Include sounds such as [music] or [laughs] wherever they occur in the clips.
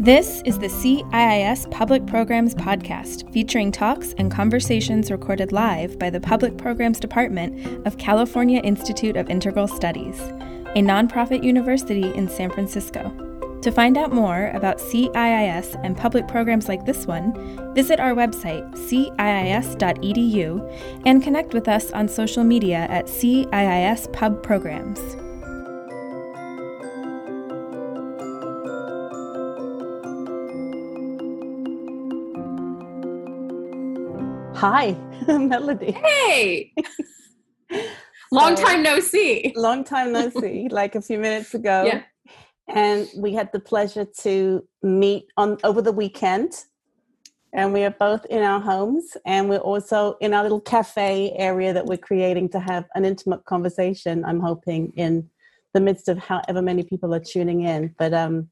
This is the CIIS Public Programs Podcast, featuring talks and conversations recorded live by the Public Programs Department of California Institute of Integral Studies, a nonprofit university in San Francisco. To find out more about CIIS and public programs like this one, visit our website, ciis.edu, and connect with us on social media at CIIS Pub Programs. Hi, [laughs] Melody. Hey! [laughs] Long So- time no see. Long time no [laughs] see, like a few minutes ago. Yeah. And we had the pleasure to meet on over the weekend. And we are both in our homes and we're also in our little cafe area that we're creating to have an intimate conversation, I'm hoping, in the midst of however many people are tuning in. But um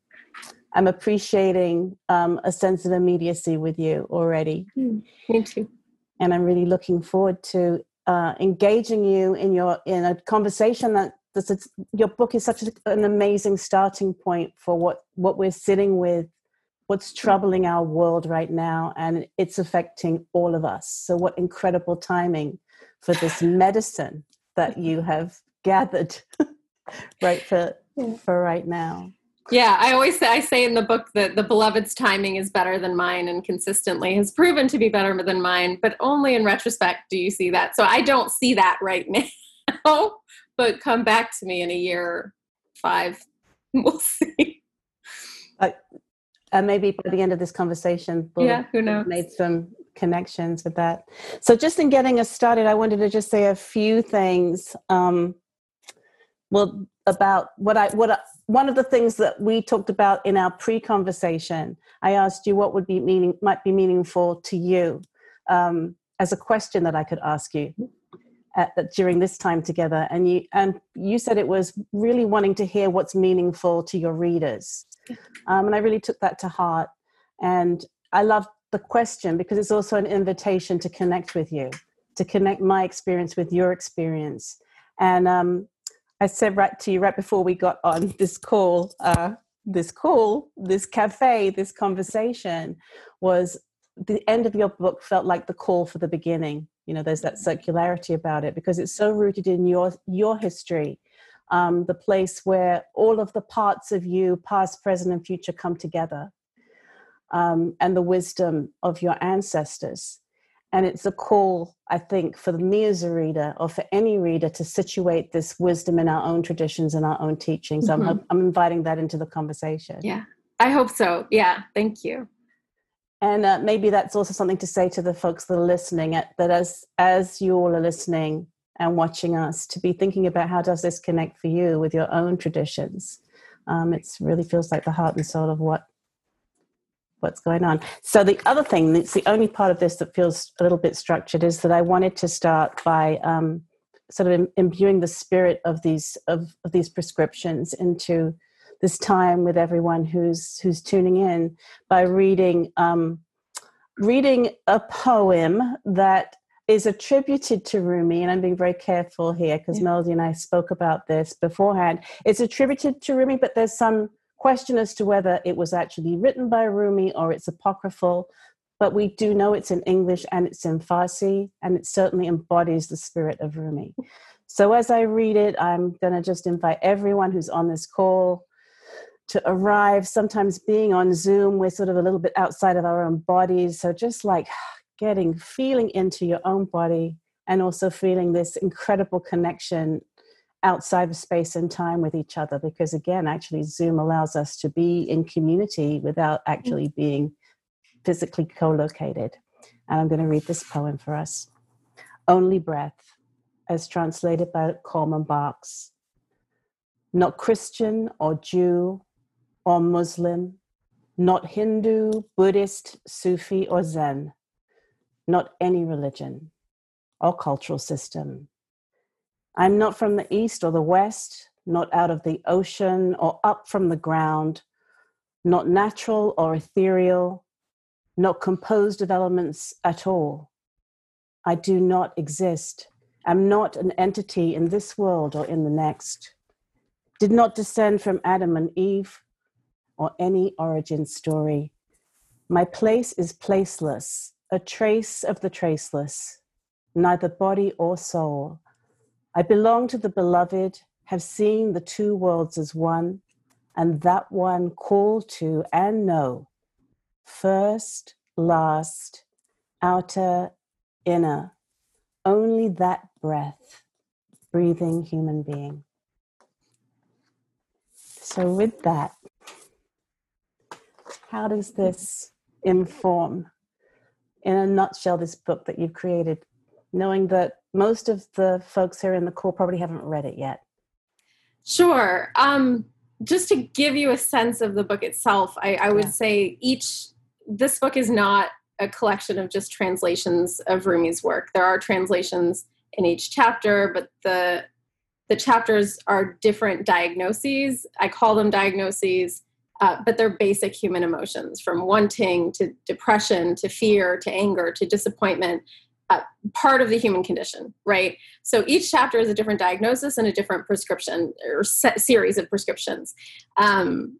I'm appreciating um, a sense of immediacy with you already. Me too. And I'm really looking forward to uh, engaging you in your in a conversation that this is, your book is such an amazing starting point for what what we're sitting with, what's troubling our world right now, and it's affecting all of us. So, what incredible timing for this [laughs] medicine that you have gathered [laughs] right for for right now. Yeah, I always say I say in the book that the beloved's timing is better than mine and consistently has proven to be better than mine, but only in retrospect do you see that. So I don't see that right [laughs] now. but come back to me in a year five. [laughs] We'll see. and maybe by the end of this conversation, we'll Yeah, who knows? made some connections with that. So, just in getting us started, I wanted to just say a few things. Um, well, about what I what I, one of the things that we talked about in our pre-conversation. I asked you what would be meaning might be meaningful to you um, as a question that I could ask you. At, during this time together and you and you said it was really wanting to hear what's meaningful to your readers um, and I really took that to heart. And I love the question because it's also an invitation to connect with you, to connect my experience with your experience. And um, I said right to you right before we got on [laughs] this call, uh, this call, this cafe, this conversation was the end of your book felt like the call for the beginning. You know, there's that circularity about it because it's so rooted in your your history um, the place where all of the parts of you, past, present, and future, come together, um, and the wisdom of your ancestors. And it's a call, I think, for me as a reader or for any reader to situate this wisdom in our own traditions and our own teachings. I'm, Mhm. I'm inviting that into the conversation. Yeah. I hope so. Yeah. Thank you. And uh, maybe that's also something to say to the folks that are listening at, that as as you all are listening and watching us, to be thinking about how does this connect for you with your own traditions. Um, it really feels like the heart and soul of what what's going on. So the other thing, it's the only part of this that feels a little bit structured, is that I wanted to start by um, sort of imbuing the spirit of these of, of these prescriptions into this time with everyone who's who's tuning in by reading um, reading a poem that is attributed to Rumi, and I'm being very careful here because Yeah. Melody and I spoke about this beforehand. It's attributed to Rumi, but there's some question as to whether it was actually written by Rumi or it's apocryphal. But we do know it's in English and it's in Farsi, and it certainly embodies the spirit of Rumi. So as I read it, I'm going to just invite everyone who's on this call to arrive. Sometimes being on Zoom, we're sort of a little bit outside of our own bodies. So just like getting, feeling into your own body and also feeling this incredible connection outside of space and time with each other. Because again, actually, Zoom allows us to be in community without mm. actually being physically co located. And I'm going to read this poem for us Only Breath, as translated by Coleman Barks. Not Christian or Jew or Muslim, not Hindu, Buddhist, Sufi, or Zen, not any religion or cultural system. I'm not from the East or the West, not out of the ocean or up from the ground, not natural or ethereal, not composed of elements at all. I do not exist. am not an entity in this world or in the next. Did not descend from Adam and Eve, or any origin story. My place is placeless, a trace of the traceless, neither body or soul. I belong to the beloved, have seen the two worlds as one, and that one call to and know. First, last, outer, inner, only that breath, breathing human being. So, with that, how does this inform, in a nutshell, this book that you've created, knowing that most of the folks here in the call probably haven't read it yet? Sure. Um, just to give you a sense of the book itself, I, I would yeah. say each, this book is not a collection of just translations of Rumi's work. There are translations in each chapter, but the the chapters are different diagnoses. I call them diagnoses, uh, but they're basic human emotions from wanting to depression to fear to anger to disappointment. Uh, part of the human condition, right? So each chapter is a different diagnosis and a different prescription or series of prescriptions, um,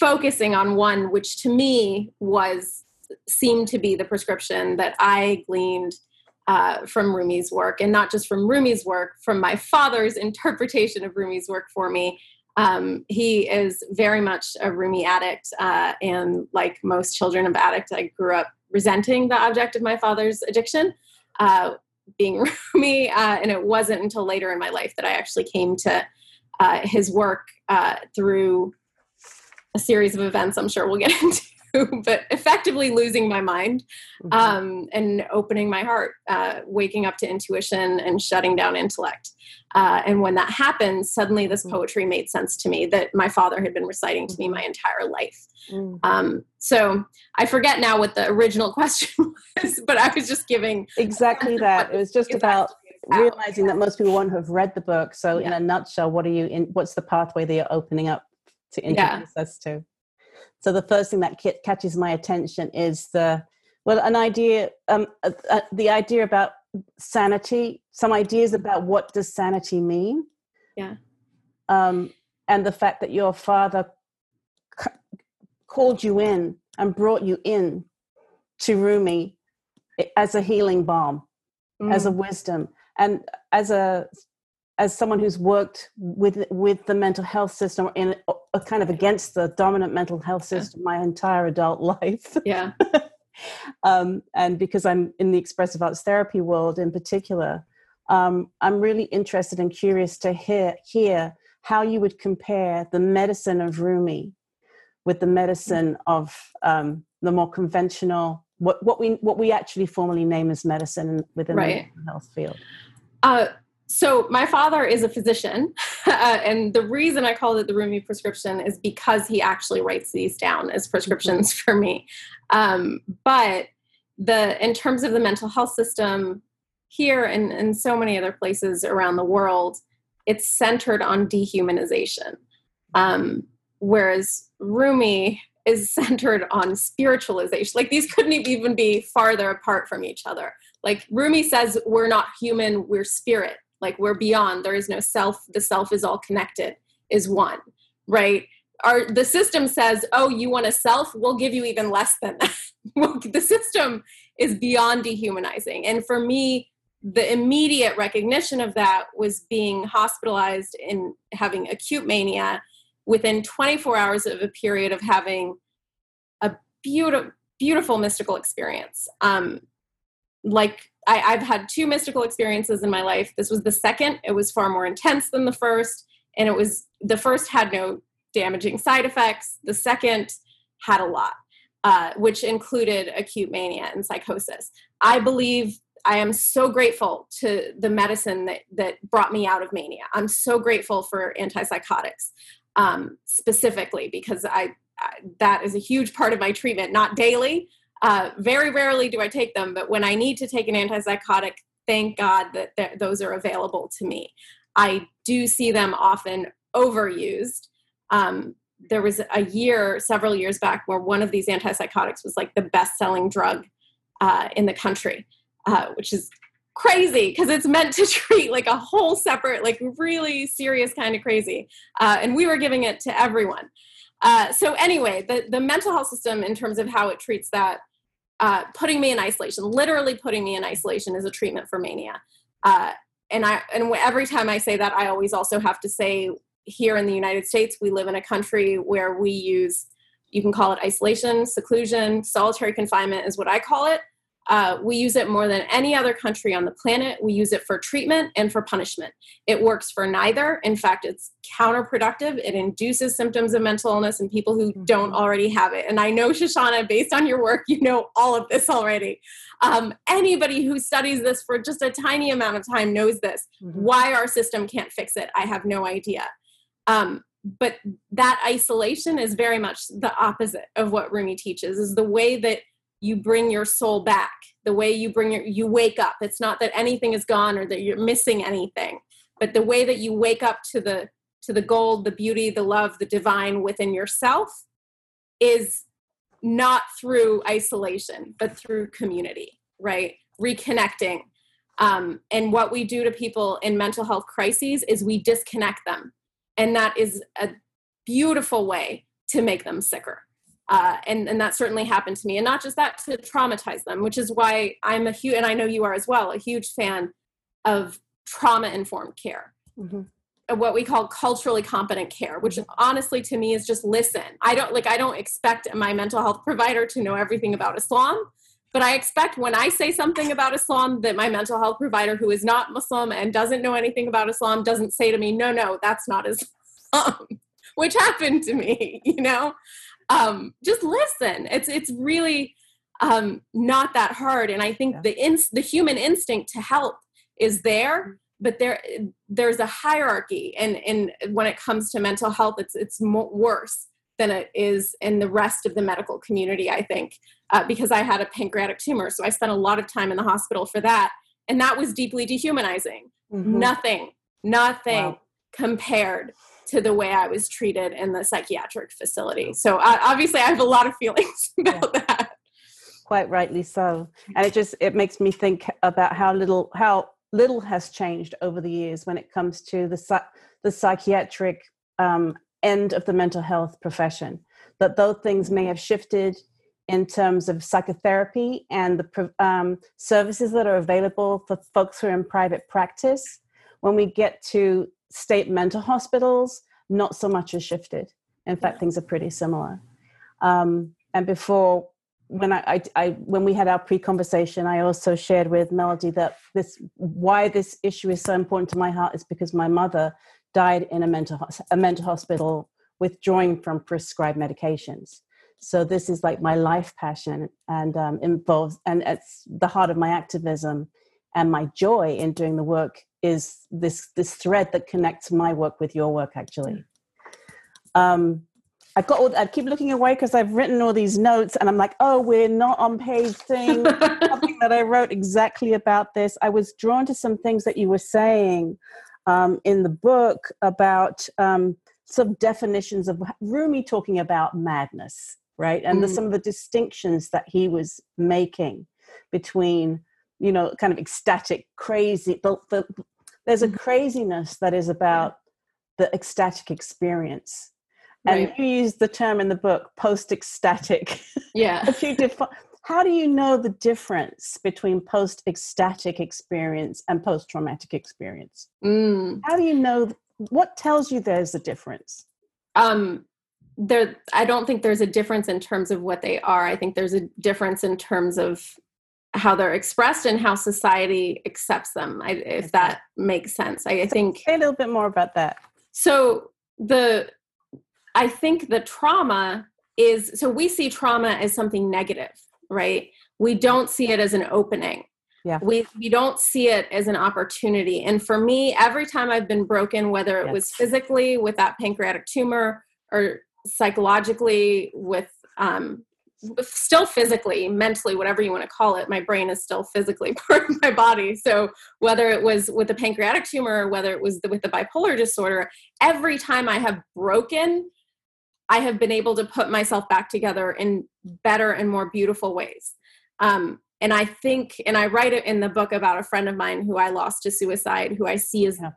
focusing on one which to me was seemed to be the prescription that I gleaned uh, from Rumi's work, and not just from Rumi's work, from my father's [laughs] interpretation of Rumi's work for me. Um, he is very much a Rumi addict, uh, and like most children of addicts, I grew up resenting the object of my father's addiction, uh, being [laughs] Rumi, uh, and it wasn't until later in my life that I actually came to uh, his work uh, through a series of events. I'm sure we'll get [laughs] into. [laughs] but effectively losing my mind mm-hmm. um, and opening my heart, uh, waking up to intuition and shutting down intellect. Uh, and when that happened, suddenly this mm-hmm. poetry made sense to me that my father had been reciting to me my entire life. Mm-hmm. Um, so I forget now what the original [laughs] question was, but I was just giving exactly [laughs] that. It was just about realizing that most people won't have read the book. So, yeah. in a nutshell, what are you in? What's the pathway that you're opening up to introduce yeah. us to? So the first thing that catches my attention is the well, an idea, um, uh, uh, the idea about sanity. Some ideas about what does sanity mean. Yeah. Um, and the fact that your father c- called you in and brought you in to Rumi as a healing balm, mm. as a mm. wisdom, and as a as someone who's worked with with the mental health system in a, kind of against the dominant mental health system yeah. my entire adult [laughs] life yeah [laughs] um, and because i'm in the expressive arts therapy world in particular um, i'm really interested and curious to hear hear how you would compare the medicine of rumi with the medicine of um, the more conventional what, what we what we actually formally name as medicine within right. the health field uh, so my father is a physician [laughs] uh, and the reason i called it the rumi prescription is because he actually writes these down as prescriptions mm-hmm. for me. Um, but the in terms of the mental health system here and, and so many other places around the world it's centered on dehumanization. Um, whereas rumi is [laughs] centered on spiritualization. Like these couldn't even be farther apart from each other. Like rumi says we're not human we're spirit like we're beyond. There is no self. The self is all connected is one right? Our the system says oh you want a self? We'll give you even less than that. [laughs] The system is beyond dehumanizing. And for me the immediate recognition of that was being hospitalized and having acute mania within 24 hours of a period of having a beautiful beautiful mystical experience. Um, like I, I've had two mystical experiences in my life. This was the second. It was far more intense than the first. And it was the first had no damaging side effects. The second had a lot, uh, which included acute mania and psychosis. I believe I am so grateful to the medicine that, that brought me out of mania. I'm so grateful for antipsychotics um, specifically because I, I, that is a huge part of my treatment, not daily, uh, very rarely do I take them, but when I need to take an antipsychotic, thank God that those are available to me. I do see them often overused. Um, there was a year, several years back, where one of these antipsychotics was like the best selling drug uh, in the country, uh, which is crazy because it's meant to [laughs] treat like a whole separate, like really serious kind of crazy. Uh, and we were giving it to everyone. Uh, so anyway, the, the mental health system in terms of how it treats that, uh, putting me in isolation, literally putting me in isolation is a treatment for mania. Uh, and I and every time I say that, I always also have to say here in the United States, we live in a country where we use you can call it isolation, seclusion, solitary confinement is what I call it. Uh, we use it more than any other country on the planet. We use it for treatment and for punishment. It works for neither. In fact, it's counterproductive. It induces symptoms of mental illness in people who don't mm-hmm. already have it. And I know, Shoshana, based on your work, you know all of this already. Um, anybody who studies this for just a tiny amount of time knows this. Mm-hmm. Why our system can't fix it, I have no idea. Um, but that isolation is very much the opposite of what Rumi teaches, is the way that you bring your soul back. The way you bring your you wake up. It's not that anything is gone or that you're missing anything but the way that you wake up to the to the gold the beauty the love the divine within yourself is not through isolation but through community right? Reconnecting. Um, and what we do to people in mental health crises is we disconnect them. And that is a beautiful way to make them sicker uh, and and that certainly happened to me. And not just that to traumatize them which is why i'm a huge and i know you are as well a huge fan of trauma informed care. Mm-hmm. what we call culturally competent care which honestly to me is just listen. I don't like i don't expect my mental health provider to know everything about islam but i expect when i say something about islam that my mental health provider who is not muslim and doesn't know anything about islam doesn't say to me no no that's not islam [laughs] which happened to me [laughs] you know um, just listen. It's it's really um, not that hard, and I think yeah. the ins- the human instinct to help is there, mm-hmm. but there there's a hierarchy, and and when it comes to mental health, it's it's more, worse than it is in the rest of the medical community. I think uh, because I had a pancreatic tumor, so I spent a lot of time in the hospital for that, and that was deeply dehumanizing. Mm-hmm. Nothing, nothing wow. compared to the way I was treated in the psychiatric facility. So uh, obviously, I have a lot of feelings [laughs] about yeah. that. Quite rightly so, and it just it makes me think about how little how little has changed over the years when it comes to the the psychiatric um, end of the mental health profession. That those things may have shifted in terms of psychotherapy and the um, services that are available for folks who are in private practice. When we get to state mental hospitals, not so much has shifted. In fact, things are pretty similar. Um, and before, when I, I, I, when we had our pre-conversation, I also shared with Melody that this why this issue is so important to my heart is because my mother died in a mental a mental hospital withdrawing from prescribed medications. So this is like my life passion and um, involves and it's the heart of my activism and my joy in doing the work is this this thread that connects my work with your work actually. Um I've got all, i keep looking away because i've written all these notes and i'm like oh we're not on page thing. [laughs] Something that i wrote exactly about this. I was drawn to some things that you were saying um, in the book about um, some definitions of rumi talking about madness right? And mm. the, some of the distinctions that he was making between you know kind of ecstatic crazy the, the, there's a mm-hmm. craziness that is about the ecstatic experience. And right. you use the term in the book post ecstatic yeah [laughs] defi- how do you know the difference between post ecstatic experience and post traumatic experience? Mm. how do you know what tells you there's a difference? Um there i don't think there's a difference in terms of what they are. I think there's a difference in terms of how they're expressed and how society accepts them. I, if that makes sense. I, I think say a little bit more about that. So the i think the trauma is so we see trauma as something negative right? We don't see it as an opening. Yeah. we we don't see it as an opportunity. And for me every time i've been broken whether it yes. was physically with that pancreatic tumor or psychologically with um, still physically, mentally, whatever you want to call it, my brain is still physically [laughs] part of my body. So whether it was with the pancreatic tumor or whether it was the, with the bipolar disorder, every time I have broken, I have been able to put myself back together in better and more beautiful ways. Um, and I think, and I write it in the book about a friend of mine who I lost to suicide, who I see as yeah.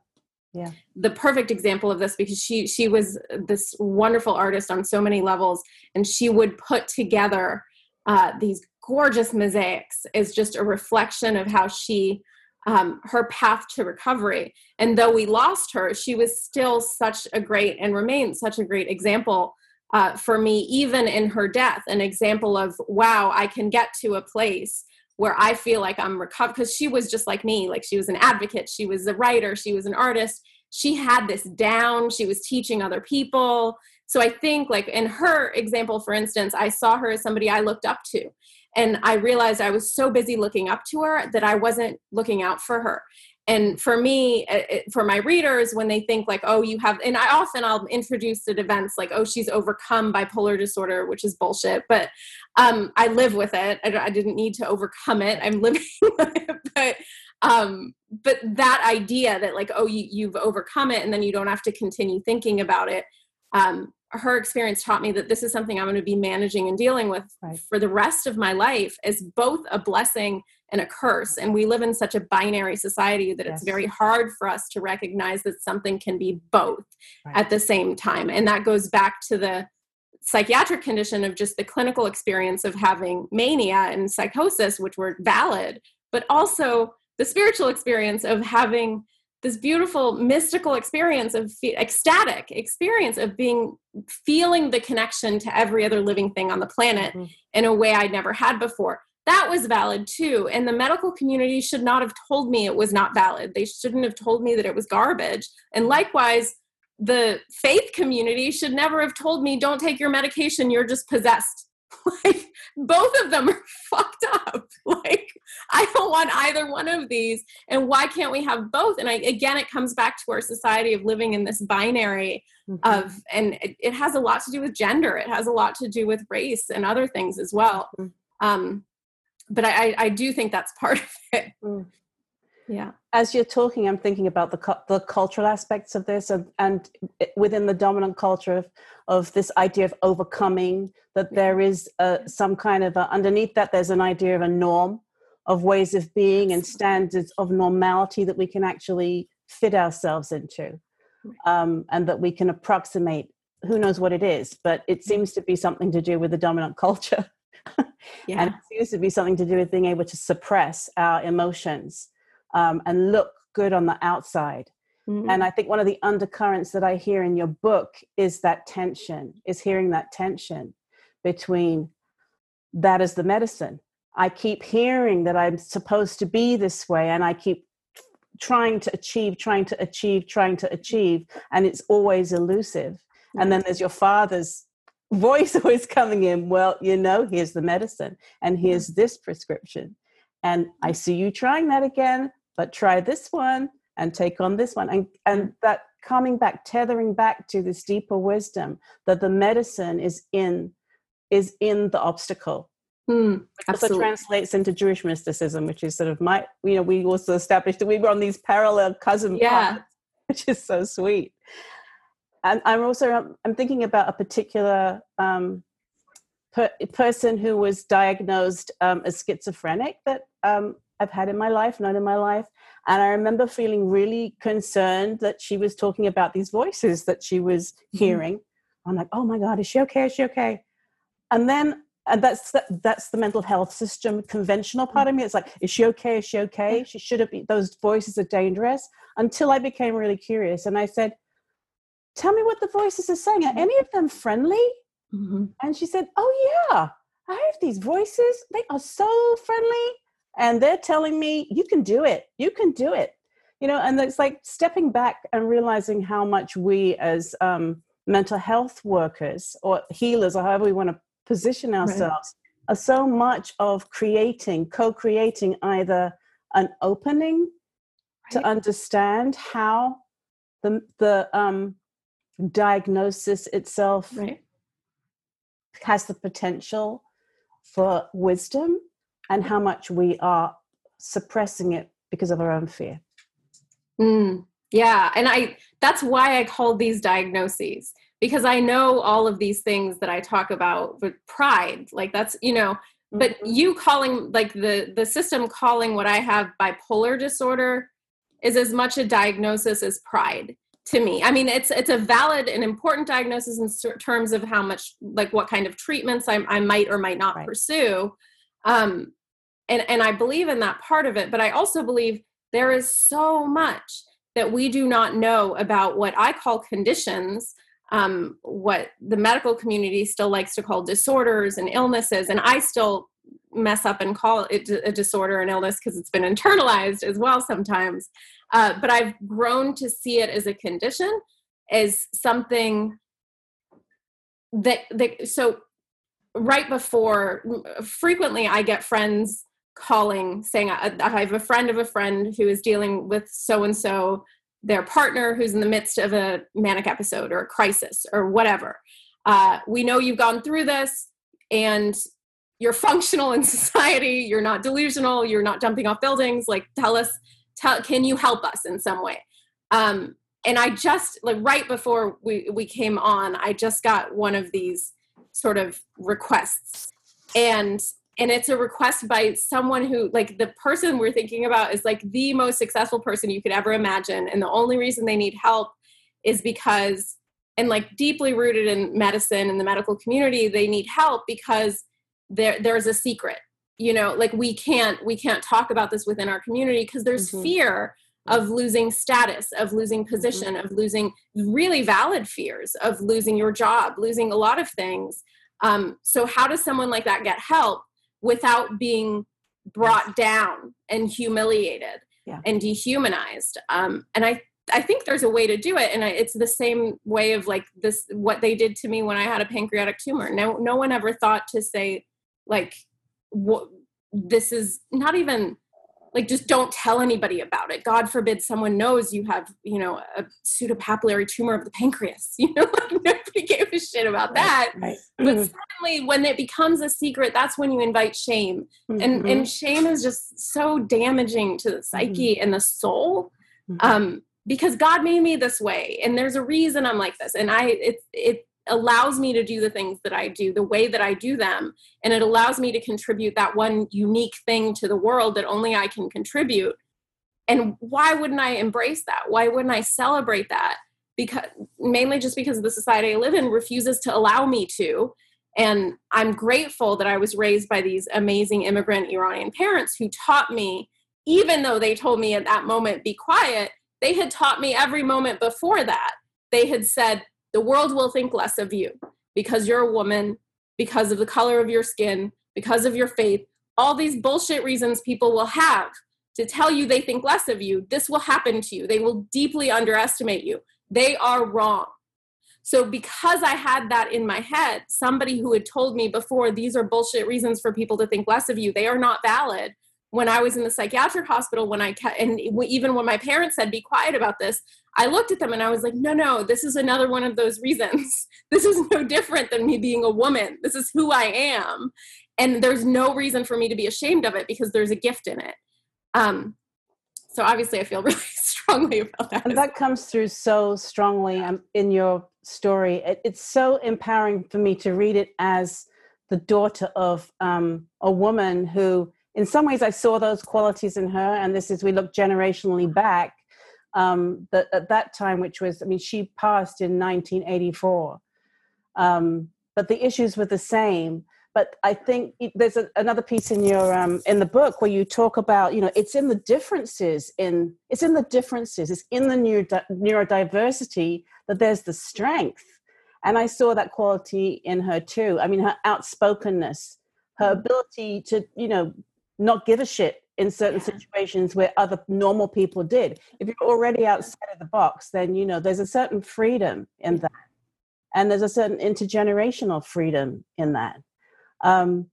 Yeah. The perfect example of this because she she was this wonderful artist on so many levels and she would put together uh, these gorgeous mosaics is just a reflection of how she um, her path to recovery. And though we lost her she was still such a great and remains such a great example uh, for me even in her death an example of wow i can get to a place where I feel like I'm recovered because she was just like me. Like she was an advocate, she was a writer, she was an artist. She had this down. She was teaching other people. So I think, like in her example, for instance, I saw her as somebody I looked up to. And I realized I was so busy looking up to her that I wasn't looking out for her and for me for my readers when they think like oh you have and i often i'll introduce at events like oh she's overcome bipolar disorder which is bullshit but um, i live with it. I, I, didn't need to overcome it. I'm [laughs] living with it. But um, but that idea that like oh you, you've overcome it and then you don't have to continue thinking about it um, her experience taught me that this is something i'm going to be managing and dealing with right. for the rest of my life as both a blessing and a curse. And we live in such a binary society that yes. it's very hard for us to recognize that something can be both right. at the same time. And that goes back to the psychiatric condition of just the clinical experience of having mania and psychosis, which were valid, but also the spiritual experience of having this beautiful mystical experience of ecstatic experience of being feeling the connection to every other living thing on the planet mm-hmm. in a way I'd never had before that was valid too. And the medical community should not have told me it was not valid. They shouldn't have told me that it was garbage. And likewise, the faith community should never have told me, don't take your medication, you're just possessed. [laughs] like, both of them are [laughs] fucked up. [laughs] Like, I don't want either one of these. And why can't we have both? And I, again, it comes back to our society of living in this binary mm-hmm. of, and it, it, has a lot to do with gender, it has a lot to do with race and other things as well. Mm-hmm. Um, but I, I do think that's part of [laughs] it. Mm. Yeah. As you're talking, I'm thinking about the the cultural aspects of this, and, and within the dominant culture of, of this idea of overcoming, that there is a, some kind of a, underneath that there's an idea of a norm of ways of being and standards of normality that we can actually fit ourselves into, um, and that we can approximate. Who knows what it is, but it seems to be something to do with the dominant [laughs] culture. Yeah. and it seems to be something to do with being able to suppress our emotions um, and look good on the outside mm-hmm. and i think one of the undercurrents that i hear in your book is that tension is hearing that tension between that is the medicine i keep hearing that i'm supposed to be this way and i keep trying to achieve trying to achieve trying to achieve and it's always elusive mm-hmm. and then there's your father's voice [laughs] always coming in well you know here's the medicine and here's this prescription and i see you trying that again but try this one and take on this one and and that coming back tethering back to this deeper wisdom that the medicine is in is in the obstacle. Mm, also translates into jewish mysticism which is sort of my you know we also established that we were on these parallel cousin yeah. paths [laughs] which is so sweet and I'm also I'm thinking about a particular um, per, person who was diagnosed um, as schizophrenic that um, I've had in my life, not in my life, and I remember feeling really concerned that she was talking about these voices that she was mm-hmm. hearing. Mm-hmm. I'm like, oh my god, is she okay? Is she okay? And then and that's the, that's the mental health system conventional part of me it's like is she okay is she okay she should have be those voices are dangerous until i became really curious and i said tell me what the voices are saying. Are any of them friendly? Mm-hmm. And she said, oh, yeah, I have these voices. They are so friendly. And they're telling me, you can do it. You can do it. You know, and it's like stepping back and realizing how much we as um, mental health workers or healers, or however we want to position ourselves, right. are so much of creating, co creating either an opening right. to understand how the, the um, diagnosis itself right. has the potential for wisdom and how much we are suppressing it because of our own fear. Mm, yeah, and I that's why I call these diagnoses because I know all of these things that I talk about with pride. Like that's, you know, but mm-hmm. you calling like the the system calling what I have bipolar disorder is as much a diagnosis as pride to me. I mean it's it's a valid and important diagnosis in terms of how much like what kind of treatments i, I might or might not right. pursue. Um and and i believe in that part of it but i also believe there is so much that we do not know about what i call conditions um, what the medical community still likes to call disorders and illnesses and i still mess up and call it a disorder and illness because it's been internalized as well sometimes uh, but I've grown to see it as a condition, as something that that so right before frequently I get friends calling saying I, I have a friend of a friend who is dealing with so and so their partner who's in the midst of a manic episode or a crisis or whatever. Uh, we know you've gone through this and you're functional in [laughs] society. You're not delusional. You're not jumping off buildings. Like, tell us tell can you help us in some way? Um, and i just like right before we we came on i just got one of these sort of requests. And and it's a request by someone who like the person we're thinking about is like the most successful person you could ever imagine. And the only reason they need help is because and like deeply rooted in medicine and the medical community they need help because there there's a secret you know like we can't we can't talk about this within our community because there's mm-hmm. fear of losing status of losing mm-hmm. position mm-hmm. of losing really valid fears of losing your job losing a lot of things um, so how does someone like that get help without being brought down and humiliated yeah. and dehumanized um, and i i think there's a way to do it and it's the same way of like this what they did to me when i had a pancreatic tumor no no one ever thought to say like what this is not even like just don't tell anybody about it god forbid someone knows you have you know a pseudopapillary tumor of the pancreas [laughs] you know like nobody gave a shit about that right, right. but mm-hmm. suddenly when it becomes a secret that's when you invite shame mm-hmm. and and shame is just so damaging to the psyche mm-hmm. and the soul mm-hmm. um because god made me this way and there's a reason i'm like this and i it it allows me to do the things that I do the way that I do them. And it allows me to contribute that one unique thing to the world that only I can contribute. And why wouldn't I embrace that? Why wouldn't I celebrate that? Because mainly just because the society I live in refuses to allow me to. And I'm grateful that I was raised by these amazing immigrant Iranian parents who taught me, even though they told me at that moment, be quiet, they had taught me every moment before that. They had said, the world will think less of you because you're a woman, because of the color of your skin, because of your faith, all these bullshit reasons people will have to tell you they think less of you. This will happen to you. They will deeply underestimate you. They are wrong. So, because I had that in my head, somebody who had told me before, these are bullshit reasons for people to think less of you, they are not valid when I was in the psychiatric hospital, when I and even when my parents said, "Be quiet about this," I looked at them and I was like, "No, no, this is another one of those reasons. [laughs] this is no different than me being a woman. This is who I am, and there's no reason for me to be ashamed of it because there's a gift in it." Um, so obviously, I feel [laughs] really strongly about that. And that comes through so strongly um, in your story. It, it's so empowering for me to read it as the daughter of um, a woman who in some ways I saw those qualities in her, and this is we look generationally back. Um, that at that time, which was, I mean, she passed in 1984, um, but the issues were the same. But I think it, there's a, another piece in your um, in the book where you talk about, you know, it's in the differences in it's in the differences, it's in the neuro, neurodiversity that there's the strength, and I saw that quality in her too. I mean, her outspokenness, her ability to, you know, not give a shit in certain situations where other normal people did. If you're already outside of the box, then you know there's a certain freedom in that, and there's a certain intergenerational freedom in that. Um,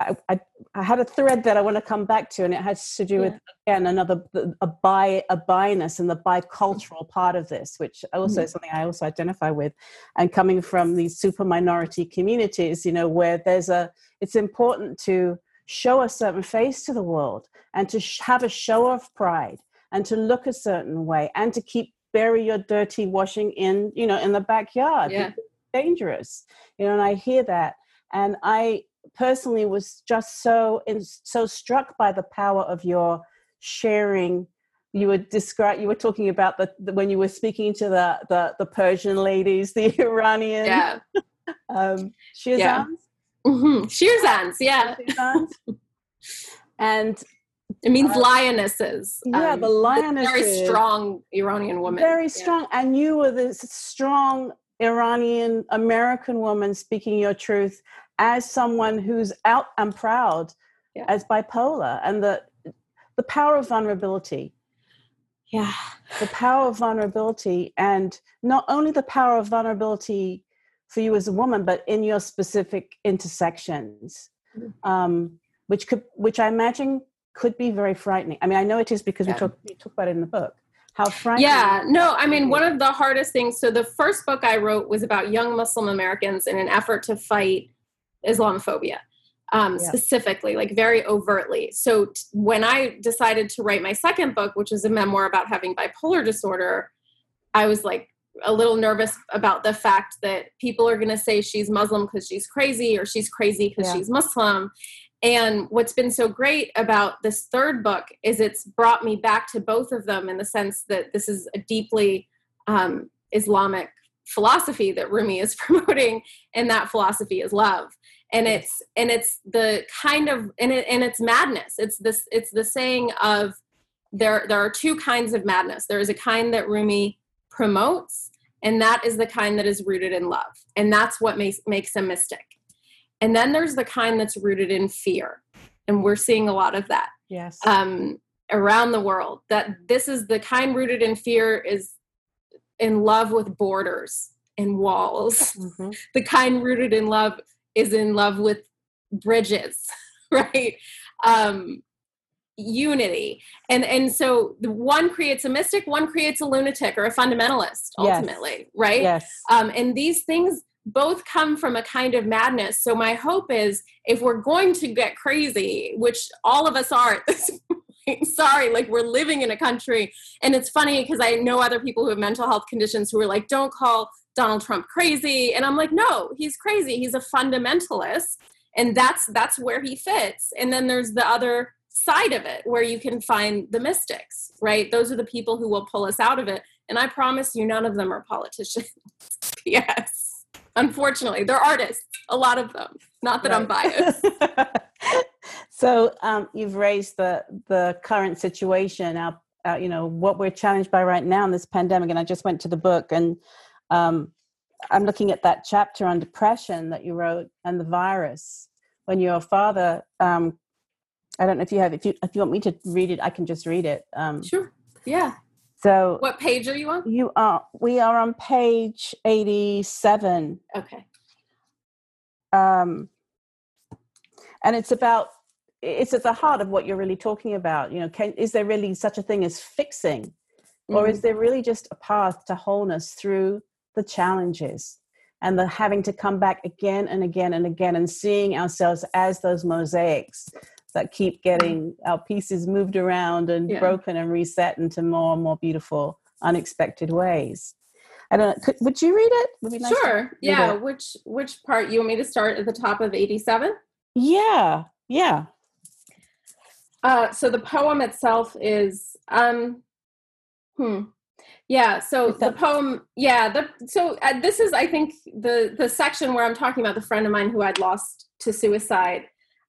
I, I, I, had a thread that I want to come back to, and it has to do yeah. with again another a bi a biness and the bicultural part of this, which also mm-hmm. is something I also identify with, and coming from these super minority communities, you know, where there's a it's important to show a certain face to the world and to have a show of pride and to look a certain way and to keep bury your dirty washing in you know in the backyard yeah. dangerous you know and i hear that and i personally was just so in, so struck by the power of your sharing you were describe you were talking about the, the, when you were speaking to the the, the Persian ladies, [laughs] the Iranian yeah. um Shirzans. Mm-hmm. Shirzans, [laughs] yeah. and it means uh, lionesses. Yeah, um, the lionesses. Very strong Iranian woman. Very strong. Yeah. And you were this strong Iranian American woman speaking your truth as someone who's out and proud yeah. as bipolar and the the power of vulnerability yeah the power of vulnerability and not only the power of vulnerability for you as a woman but in your specific intersections mm-hmm. um, which could which i imagine could be very frightening i mean i know it is because yeah. we talked we talk about it in the book how frightening yeah no i mean one of the hardest things so the first book i wrote was about young muslim americans in an effort to fight islamophobia um, yeah. specifically, like very overtly. So t- when I decided to write my second book, which is a memoir about having bipolar disorder, I was like a little nervous about the fact that people are going to say she's Muslim because she's crazy or she's crazy because yeah. she's Muslim. And what's been so great about this third book is it's brought me back to both of them in the sense that this is a deeply um, Islamic philosophy that Rumi is [laughs] promoting, and that philosophy is love and it's and it's the kind of and, it, and it's madness it's this it's the saying of there there are two kinds of madness there is a kind that rumi promotes and that is the kind that is rooted in love and that's what makes makes a mystic. And then there's the kind that's rooted in fear and we're seeing a lot of that yes. um around the world that this is the kind rooted in fear is in love with borders and walls. [laughs] Mm-hmm. the kind rooted in love is in love with bridges [laughs] right? Um unity and and so the one creates a mystic one creates a lunatic or a fundamentalist ultimately yes. right yes um and these things both come from a kind of madness so my hope is if we're going to get crazy which all of us are at this [laughs] point sorry like we're living in a country and it's funny because i know other people who have mental health conditions who are like don't call Donald Trump crazy. And I'm like, no, he's crazy. He's a fundamentalist. And that's that's where he fits. And then there's the other side of it where you can find the mystics, right? Those are the people who will pull us out of it. And I promise you, none of them are politicians. [laughs] yes. Unfortunately, they're artists, a lot of them. Not that right. I'm [laughs] biased. so um, you've raised the the current situation, our, our, you know, what we're challenged by right now in this pandemic. And I just went to the book and um, I'm looking at that chapter on depression that you wrote and the virus. When your father, um, I don't know if you have, if you if you want me to read it, I can just read it. Um, sure. Yeah. So, what page are you on? You are. We are on page eighty-seven. Okay. Um, and it's about it's at the heart of what you're really talking about. You know, can is there really such a thing as fixing, mm-hmm. or is mm-hmm. there really just a path to wholeness through the challenges and the having to come back again and again and again and seeing ourselves as those mosaics that keep getting our pieces moved around and yeah. broken and reset into more and more beautiful unexpected ways. I don't know could, would you read it? Would nice sure yeah it. which which part? You want me to start at the top of 87 yeah yeah. Uh so the poem itself is um hmm yeah so the poem yeah the so uh, this is i think the the section where i'm talking about the friend of mine who i'd lost to suicide.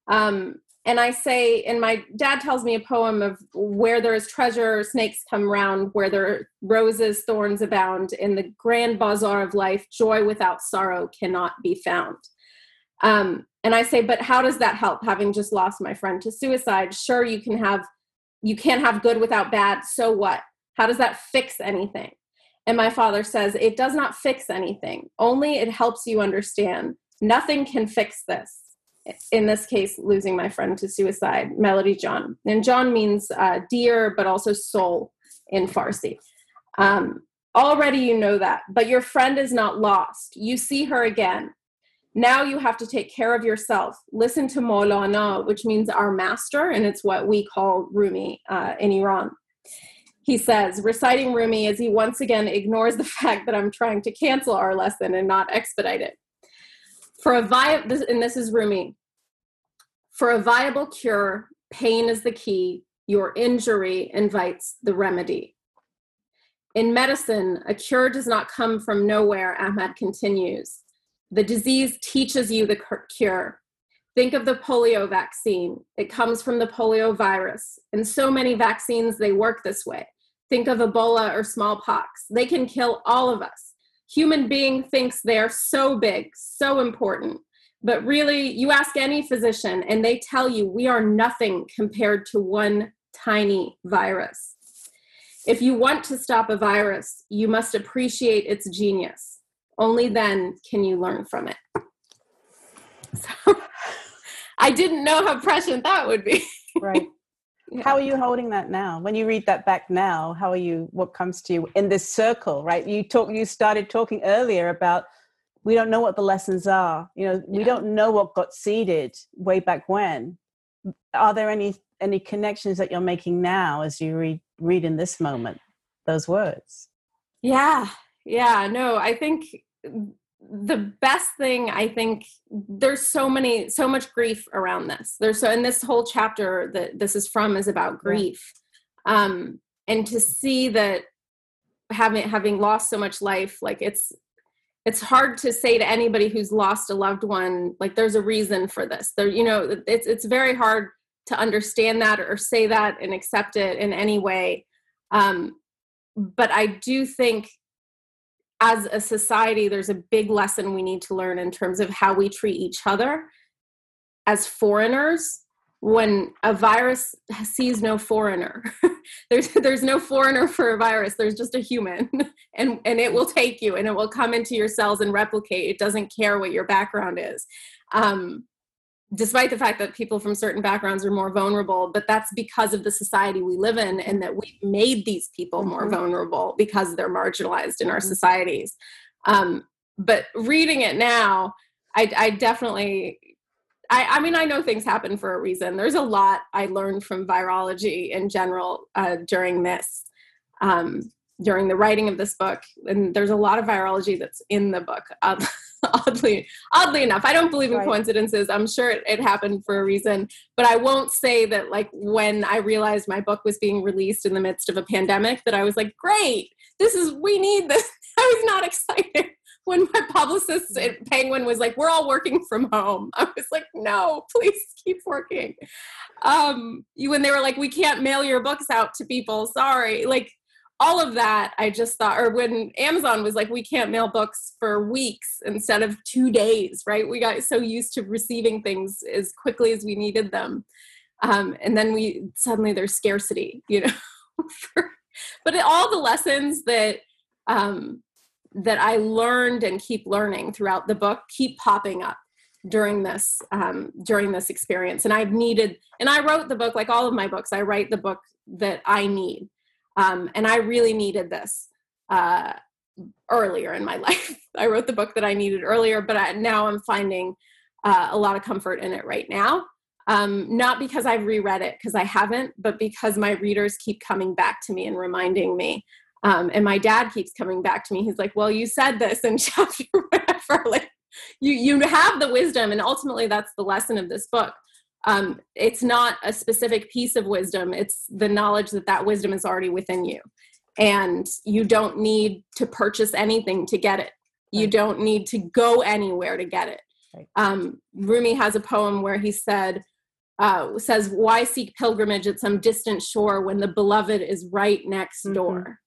Um and i say and my dad tells me a poem of where there is treasure snakes come round where there are roses thorns abound in the grand bazaar of life joy without sorrow cannot be found um and i say but how does that help having just lost my friend to suicide sure you can have you can't have good without bad so what how does that fix anything? And my father says, It does not fix anything, only it helps you understand. Nothing can fix this. In this case, losing my friend to suicide, Melody jan. And jan means uh, dear, but also soul in Farsi. Um, already you know that, but your friend is not lost. You see her again. Now you have to take care of yourself. Listen to Maulana, which means our master, and it's what we call Rumi uh, in Iran he says, reciting Rumi as he once again ignores the [laughs] fact that I'm trying to cancel our lesson and not expedite it. For a vi- and this is Rumi. For a viable cure, pain is the key. Your injury invites the remedy. In medicine, a cure does not come from nowhere, Ahmed continues. The disease teaches you the cure. Think of the polio vaccine. It comes from the polio virus. And so many vaccines, they work this way. Think of Ebola or smallpox. They can kill all of us. Human being thinks they're so big, so important. But really, you ask any physician, and they tell you we are nothing compared to one tiny virus. If you want to stop a virus, you must appreciate its genius. Only then can you learn from it. [laughs] So [laughs] I didn't know how prescient that would be. right. Yeah. How are you holding that now? When you read that back now, how are you what comes to you in this circle, right? You talk you started talking earlier about we don't know what the lessons are. You know, we don't know what got seeded way back when. Are there any any connections that you're making now as you read read in this moment those words? Yeah. Yeah, no, I think the best thing I think there's so many so much grief around this. There's so and this whole chapter that this is from is about grief. Um and to see that having having lost so much life like it's it's hard to say to anybody who's lost a loved one like there's a reason for this there you know it's it's very hard to understand that or say that and accept it in any way um, but i do think as a society there's a big lesson we need to learn in terms of how we treat each other as foreigners when a virus sees no foreigner. [laughs] There's there's no foreigner for a virus there's just a human. [laughs] And and it will take you and it will come into your cells and replicate. It doesn't care what your background is. Um, despite the fact that people from certain backgrounds are more vulnerable but that's because of the society we live in and that we've made these people more mm-hmm. vulnerable because they're marginalized in our mm-hmm. societies um, but reading it now I, I definitely I, I, mean, I know things happen for a reason. There's a lot I learned from virology in general uh, during this, um, during the writing of this book, and there's a lot of virology that's in the book. [laughs] Uh, oddly, oddly enough, I don't believe in right. coincidences. I'm sure it, it happened for a reason, but I won't say that. Like when I realized my book was being released in the midst of a pandemic, that I was like, "Great, this is we need this." [laughs] I was not excited [laughs] when my publicist at Penguin was like, "We're all working from home," I was like, "No, please keep working." Um, when they were like, "We can't mail your books out to people," sorry, like all of that, I just thought, or when Amazon was like, "We can't mail books for weeks instead of two days," right? We got so used to receiving things as quickly as we needed them, um, and then we suddenly there's scarcity, [laughs] you know. but all the lessons that um, that I learned and keep learning throughout the book keep popping up during this um, during this experience and i've needed and i wrote the book like all of my books i write the book that i need um, and i really needed this uh, earlier in my [laughs] life i wrote the book that i needed earlier but I, now i'm finding uh, a lot of comfort in it right now um, not because i've reread it because i haven't but because my readers keep coming back to me and reminding me um, and my dad keeps coming back to me. He's like, "Well, you said this in [laughs] chapter whatever. Like, you you have the wisdom, and ultimately, that's the lesson of this book. Um, it's not a specific piece of wisdom; it's the knowledge that that wisdom is already within you, and you don't need to purchase anything to get it. You don't need to go anywhere to get it. Um, Rumi has a poem where he said. Uh, says, Why seek pilgrimage at some distant shore when the beloved is right next mm-hmm. door?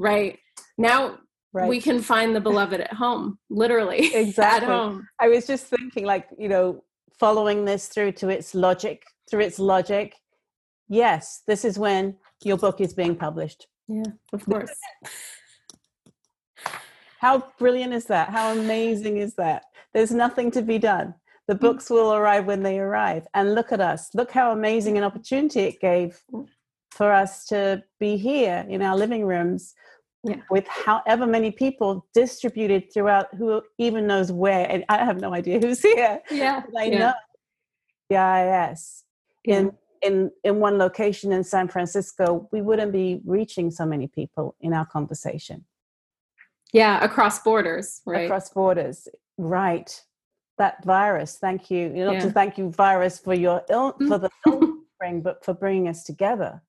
right now right. we can find the [laughs] beloved at home literally [laughs] exactly at home i was just thinking like you know following this through to its logic through its logic yes this is when your book is being published. Yeah of course. [laughs] How brilliant is that? How amazing is that? There's nothing to be done. The mm. books will arrive when they arrive. And look at us. Look how amazing an opportunity it gave for us to be here in our living rooms yeah. with however many people distributed throughout who even knows where and i have no idea who's here yeah [laughs] i yeah. know iis yeah. in in in one location in san francisco we wouldn't be reaching so many people in our conversation yeah across borders right across borders right that virus thank you you know yeah. to thank you virus for your ill for the [laughs] Ill, suffering, but for bringing us together.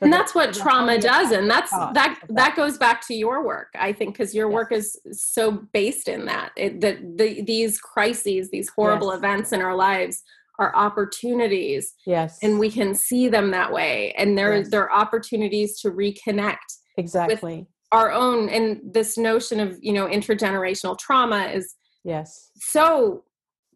And that's what trauma does, and that's that that, that goes back to your work, I think, because your yes. work is so based in that it, that the, these crises, these horrible yes. events in our lives, are opportunities. Yes, and we can see them that way, and there yes. there are opportunities to reconnect exactly our own. And this notion of you know intergenerational trauma is yes so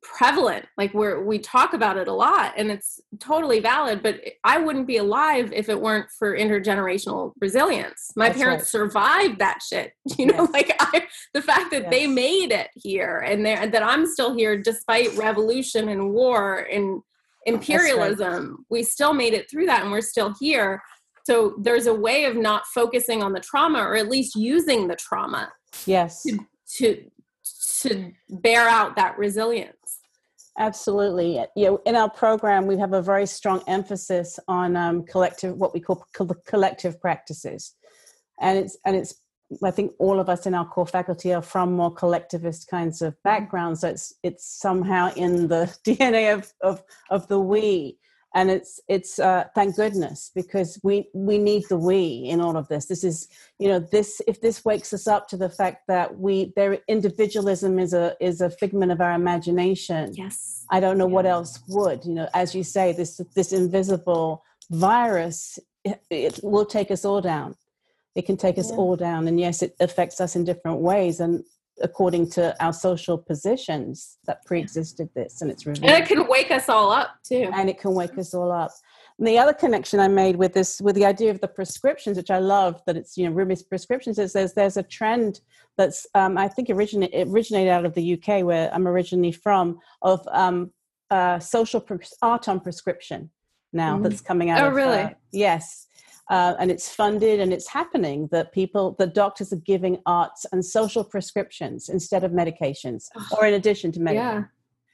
prevalent like we're we talk about it a lot and it's totally valid but i wouldn't be alive if it weren't for intergenerational resilience my That's parents right. survived that shit [laughs] you know yes. like i the fact that yes. they made it here and that i'm still here despite revolution and war and imperialism right. we still made it through that and we're still here so there's a way of not focusing on the trauma or at least using the trauma yes to, to to bear out that resilience Absolutely. You know, in our program, we have a very strong emphasis on um, collective, what we call collective practices, and it's and it's. I think all of us in our core faculty are from more collectivist kinds of backgrounds. So it's it's somehow in the [laughs] DNA of of of the we and it's it's uh, thank goodness because we we need the we in all of this. This is you know this if this wakes us up to the fact that we their individualism is a is a figment of our imagination yes. I don't know what else would you know. As you say this this invisible virus it, it will take us all down. It can take us yeah. all down. And yes it affects us in different ways. And according to our social positions that pre-existed this and it's revealed. and it can wake us all up too and it can wake us all up and the other connection i made with this with the idea of the prescriptions which i love that it's you know rumi's prescriptions is there's there's a trend that's um, i think originally originated out of the uk where i'm originally from of um, uh, social art on prescription now mm-hmm. that's coming out oh of, really uh, yes uh, and it's funded and it's happening that people the doctors are giving arts and social prescriptions instead of medications or in addition to medications yeah.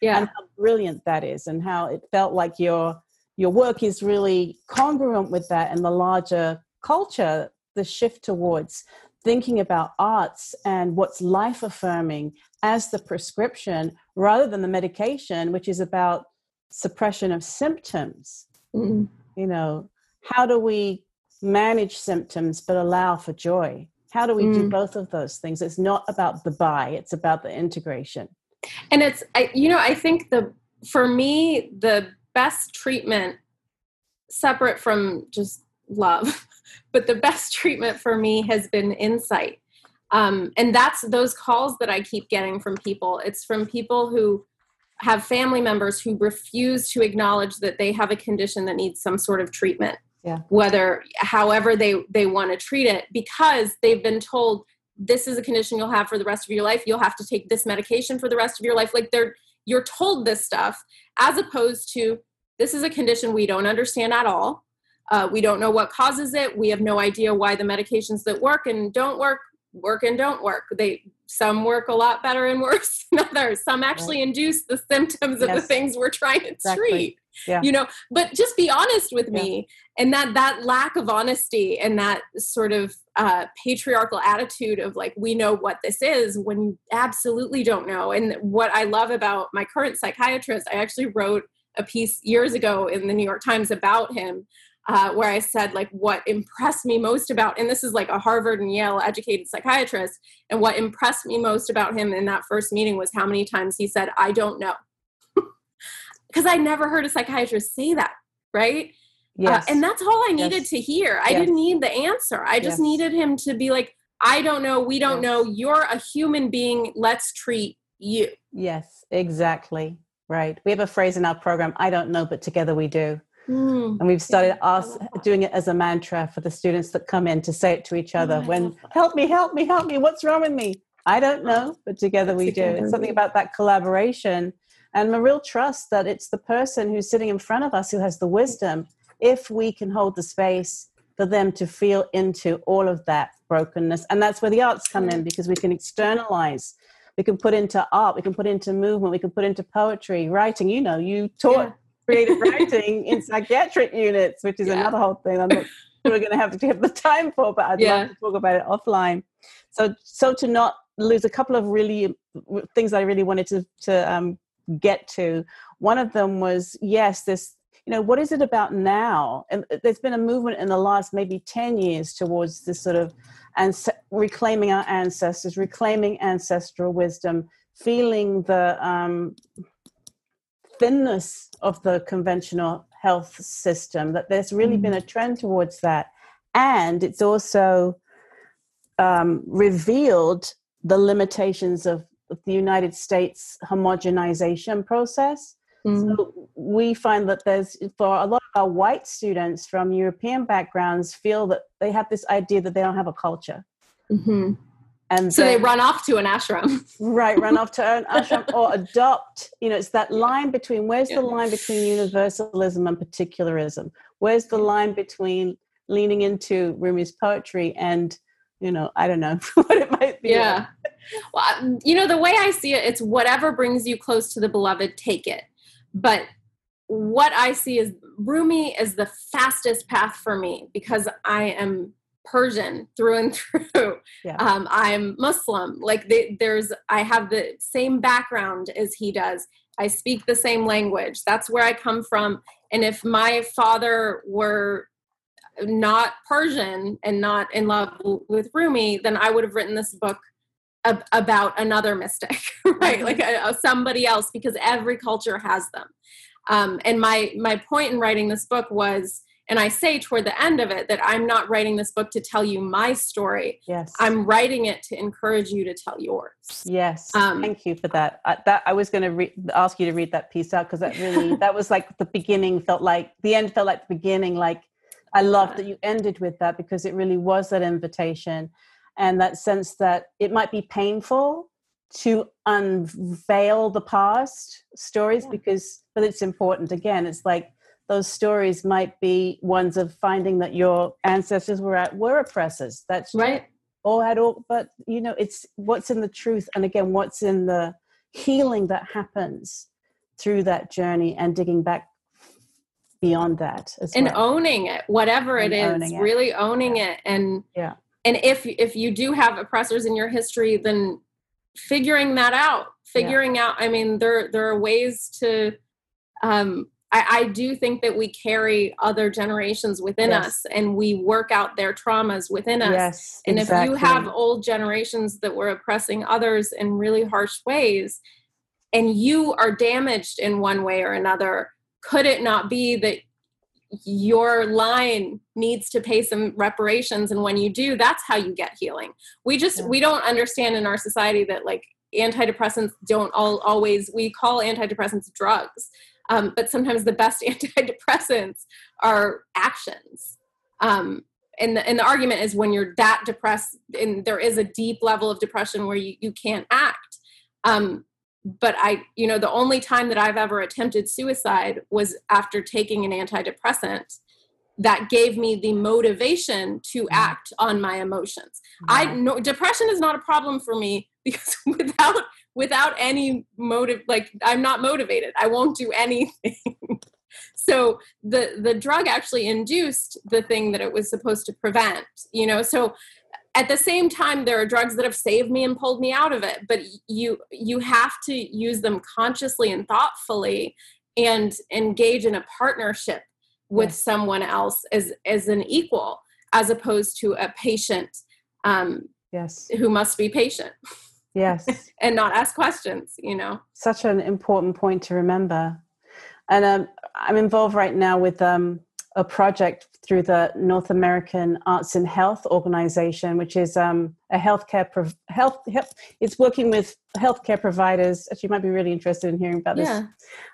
Yeah. And how brilliant that is and how it felt like your your work is really congruent with that and the larger culture the shift towards thinking about arts and what's life affirming as the prescription rather than the medication which is about suppression of symptoms. Mm-hmm. you know how do we manage symptoms but allow for joy. How do we mm. do both of those things? It's not about the buy it's about the integration. And it's I, you know i think the for me the best treatment separate from just love [laughs] but the best treatment for me has been insight. Um, and that's those calls that i keep getting from people. It's from people who have family members who refuse to acknowledge that they have a condition that needs some sort of treatment yeah. whether however they they want to treat it because they've been told this is a condition you'll have for the rest of your life. You'll have to take this medication for the rest of your life. Like they're you're told this stuff as opposed to this is a condition we don't understand at all. Uh, we don't know what causes it. We have no idea why the medications that work and don't work work and don't work. They some work a lot better and worse [laughs] than others some actually right. induce the symptoms of the things we're trying to exactly. treat yeah. you know but just be honest with yeah. me and that that lack of honesty and that sort of uh, patriarchal attitude of like we know what this is when you absolutely don't know and what i love about my current psychiatrist i actually wrote a piece years ago in the new york times about him uh, where i said like what impressed me most about and this is like a harvard and yale educated psychiatrist and what impressed me most about him in that first meeting was how many times he said i don't know [laughs] because I never heard a psychiatrist say that, right? Uh, yes. Uh, and that's all I needed yes. to hear. I yes. didn't need the answer. I just yes. needed him to be like, I don't know, we don't know, you're a human being, let's treat you. Yes, exactly. Right. We have a phrase in our program, I don't know, but together we do. Mm. And we've started us doing it as a mantra for the students that come in to say it to each other oh, when help me, help me, help me, what's wrong with me? I don't know, but together we do. It's something about that collaboration and a real trust that it's the person who's sitting in front of us who has the wisdom if we can hold the space for them to feel into all of that brokenness and that's where the arts come in because we can externalize we can put into art we can put into movement we can put into poetry writing you know you taught yeah. Creative writing in psychiatric units which is yeah. another whole thing i'm not [laughs] we're going to have to have the time for but i'd yeah. love to talk about it offline so so to not lose a couple of really things i really wanted to to um, get to. One of them was yes, this you know, what is it about now? And there's been a movement in the last maybe 10 years towards this sort of and reclaiming our ancestors, reclaiming ancestral wisdom, feeling the um, thinness of the conventional health system, that there's really mm-hmm. been a trend towards that. And it's also um, revealed the limitations of the United States homogenization process. Mm-hmm. So we find that there's for a lot of our white students from European backgrounds feel that they have this idea that they don't have a culture. Mm-hmm. And so then, they run off to an ashram. right, run off to an [laughs] ashram or adopt. You know, it's that line between where's yeah. the line between universalism and particularism? Where's the line between leaning into Rumi's poetry and, you know, I don't know [laughs] what it might be. Yeah. Well, um, you know, the way I see it, it's whatever brings you close to the beloved, take it. But what I see is Rumi is the fastest path for me because I am Persian through and [laughs] through. Yeah. Um, I'm Muslim. Like they, there's, I have the same background as he does. I speak the same language. That's where I come from. And if my father were not Persian and not in love with Rumi, then I would have written this book ab- about another mystic, [laughs] right? Mm-hmm. Like a, a, somebody else, because every culture has them. Um, and my my point in writing this book was and I say toward the end of it that I'm not writing this book to tell you my story. Yes. I'm writing it to encourage you to tell yours. Yes. Um, Thank you for that. I, that I was going to re- ask you to read that piece out because that really [laughs] that was like the beginning felt like the end felt like the beginning. Like I love that you ended with that because it really was that invitation and that sense that it might be painful to unveil the past stories yeah. because but it's important again it's like those stories might be ones of finding that your ancestors were at were oppressors. That's right. Or had all, but you know, it's what's in the truth, and again, what's in the healing that happens through that journey and digging back beyond that and well. owning it whatever and it is really it. owning yeah. it and yeah and if if you do have oppressors in your history then figuring that out figuring yeah. out i mean there there are ways to um I, I, do think that we carry other generations within yes. us and we work out their traumas within us. Yes, and exactly. if you have old generations that were oppressing others in really harsh ways and you are damaged in one way or another, could it not be that your line needs to pay some reparations and when you do that's how you get healing we just yeah. we don't understand in our society that like antidepressants don't all always we call antidepressants drugs um, but sometimes the best [laughs] antidepressants are actions. Um, and, the, and the argument is when you're that depressed and there is a deep level of depression where you, you can't act. Um, but I, you know, the only time that I've ever attempted suicide was after taking an antidepressant that gave me the motivation to mm. act on my emotions. I know depression is not a problem for me [laughs] because without without any motive like i'm not motivated. I won't do anything. [laughs] So the the drug actually induced the thing that it was supposed to prevent you know? So at the same time there are drugs that have saved me and pulled me out of it but you you have to use them consciously and thoughtfully and engage in a partnership with yes. someone else as as an equal as opposed to a patient um yes. who must be patient [laughs] Yes. [laughs] and not ask questions, you know. Such an important point to remember. And um, I'm involved right now with um, a project through the North American Arts and Health Organization, which is um, a healthcare prov- health, health. It's working with healthcare providers. Actually, you might be really interested in hearing about this yeah.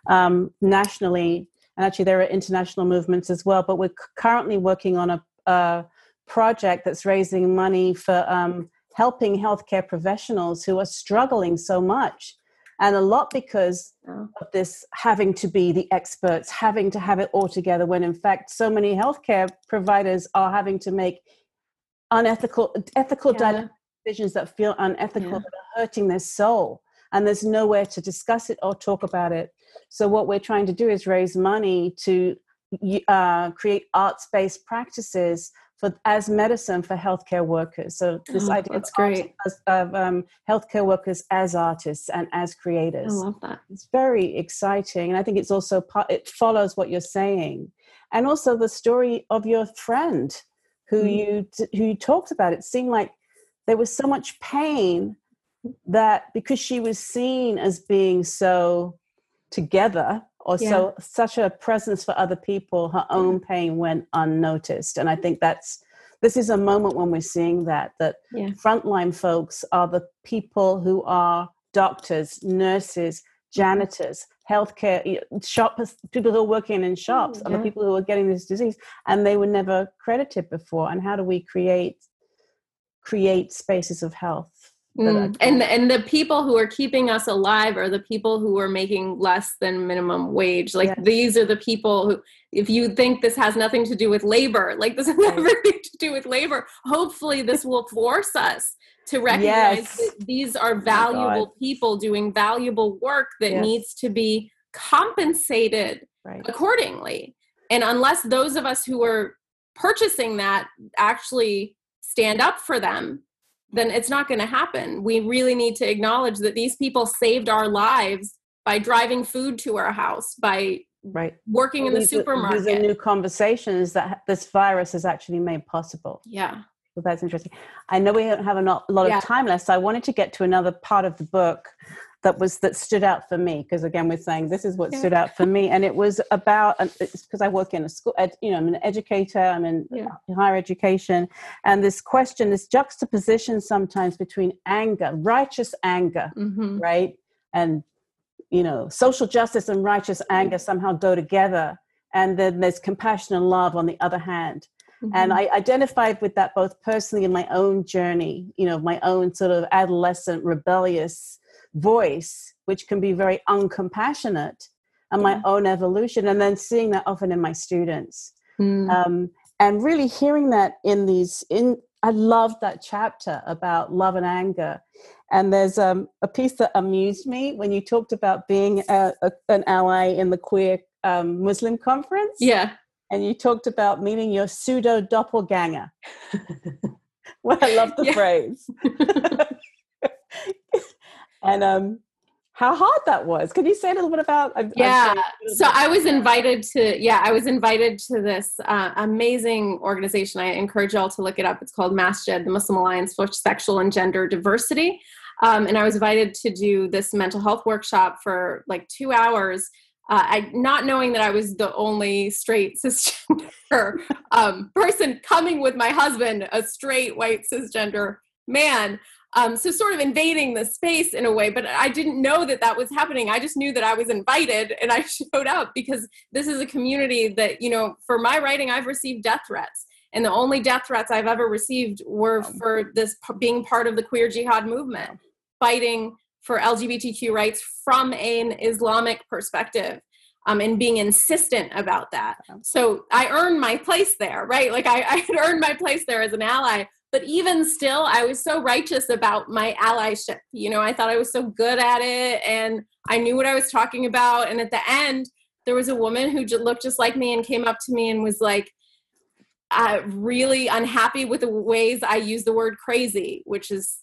um, nationally, and actually there are international movements as well. But we're currently working on a, a project that's raising money for um, helping healthcare professionals who are struggling so much. And a lot because of this having to be the experts, having to have it all together, when in fact, so many healthcare providers are having to make unethical, ethical yeah. decisions that feel unethical, yeah. that are hurting their soul. And there's nowhere to discuss it or talk about it. So, what we're trying to do is raise money to uh, create arts based practices for as medicine for healthcare workers. So this Oh, idea that's of, great. artists- of um, healthcare workers as artists and as creators. I love that. It's very exciting, and I think it's also part. It follows what you're saying, and also the story of your friend who Mm. you who you talked about. It seemed like there was so much pain that because she was seen as being so together or so such a presence for other people her own mm-hmm. pain went unnoticed. And i think that's this is a moment when we're seeing that that Yeah. frontline folks are the people who are doctors nurses mm-hmm. janitors healthcare shoppers people who are working in shops mm, are the people who are getting this disease and they were never credited before. And how do we create create spaces of health Mm. And and the people who are keeping us alive are the people who are making less than minimum wage. Like Yes. these are the people who, if you think this has nothing to do with labor, like this has Right. everything to do with labor. Hopefully, this will force us to recognize Yes. that these are my valuable people doing valuable work that Yes. needs to be compensated right accordingly. And unless those of us who are purchasing that actually stand up for them, then it's not going to happen. We really need to acknowledge that these people saved our lives by driving food to our house, by right working in the supermarket. These are new conversations that this virus has actually made possible. yeah. So that's interesting. I know we don't have a lot Yeah. of time left, so I wanted to get to another part of the book that was that stood out for me because again we're saying this is what Yeah. stood out for me and it was about because I work in a school ed, you know I'm an educator I'm in Yeah. higher education and this question this juxtaposition sometimes between anger righteous anger hmm right? And you know, social justice and righteous anger somehow go together. And then there's compassion and love on the other hand. And Mm-hmm. I identified with that both personally in my own journey, you know, my own sort of adolescent rebellious voice, which can be very uncompassionate, and my Yeah. own evolution, and then seeing that often in my students Mm. um, and really hearing that in these in i love that chapter about love and anger and there's um, a piece that amused me when you talked about being a, a, an ally in the queer um, muslim conference yeah. and you talked about meeting your pseudo doppelganger [laughs] [laughs] well i love the phrase [laughs] and um, how hard that was can you say a little bit about I'm- I'm Yeah. a So I was invited to, yeah, I was invited to this uh, amazing organization. I encourage y'all to look it up. It's called MASGD, the Muslim Alliance for Sexual and Gender Diversity. Um, and I was invited to do this mental health workshop for like two hours. Uh, I not knowing that I was the only straight [laughs] cisgender um, person coming with my husband, a straight white cisgender man. Um, so sort of invading the space in a way, but I didn't know that that was happening. I just knew that I was invited and I [laughs] showed up because this is a community that, you know, for my writing, I've received death threats. And the only death threats I've ever received were for this being part of the queer jihad movement, fighting for LGBTQ rights from an Islamic perspective. Um, and being insistent about that. So I earned my place there, right? Like I, [laughs] I had earned my place there as an ally but even still i was so righteous about my allyship you know i thought i was so good at it and i knew what i was talking about and at the end there was a woman who looked just like me and came up to me and was like uh, really unhappy with the ways i use the word crazy which is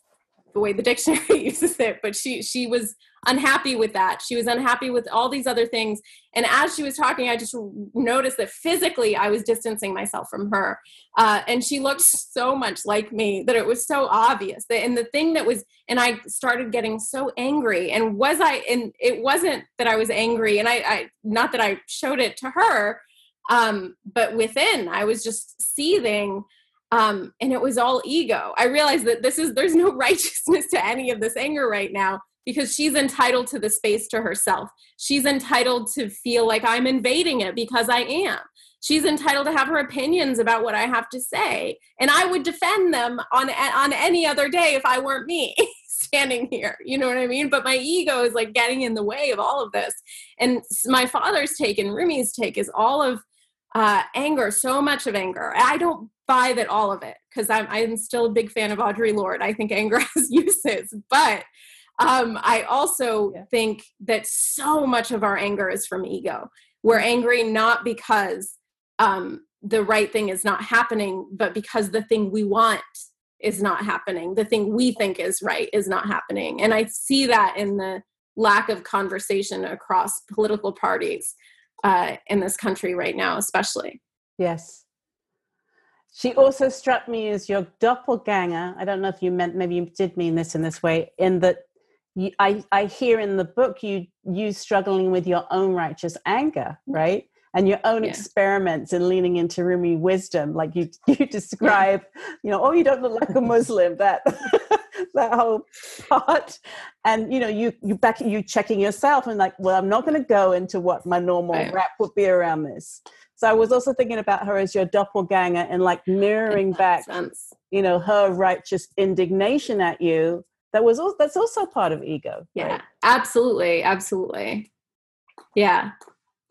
the way the dictionary [laughs] uses it but she she was unhappy with that. She was unhappy with all these other things. And as she was talking i just noticed that physically i was distancing myself from her. Uh, and she looked so much like me that it was so obvious that and the thing that was and i started getting so angry. And was i and it wasn't that i was angry and i, I not that i showed it to her um, but within i was just seething um, and it was all ego. I realized that this is there's no [laughs] righteousness to any of this anger right now because she's entitled to the space to herself she's entitled to feel like i'm invading it because i am she's entitled to have her opinions about what I have to say, and I would defend them on on any other day if I weren't me [laughs] standing here. You know what I mean? But my ego is like getting in the way of all of this. And my father's take and Rumi's take is all of uh, anger, so much of anger. I don't buy that all of it because I'm I'm still a big fan of Audre Lorde. I think anger [laughs] has uses, but um, I also Yeah. think that so much of our anger is from ego. We're angry not because um, the right thing is not happening, but because the thing we want is not happening, the thing we think is right is not happening. And I see that in the lack of conversation across political parties uh, in this country right now, especially. Yes. She also struck me as your doppelganger. I don't know if you meant, maybe you did mean this in this way, in that you, I, I hear in the book you you struggling with your own righteous anger, mm. right? And your own yeah. experiments in leaning into Rumi wisdom, like you [laughs] you describe, you know, oh, you don't look like a Muslim. That [laughs] that whole part, and you know, you you back you checking yourself and like, well, I'm not going to go into what my normal right. rap would be around this. So I was also thinking about her as your doppelganger and like mirroring back, sense. you know, her righteous indignation at you that was also, that's also part of ego yeah right? absolutely absolutely. Yeah.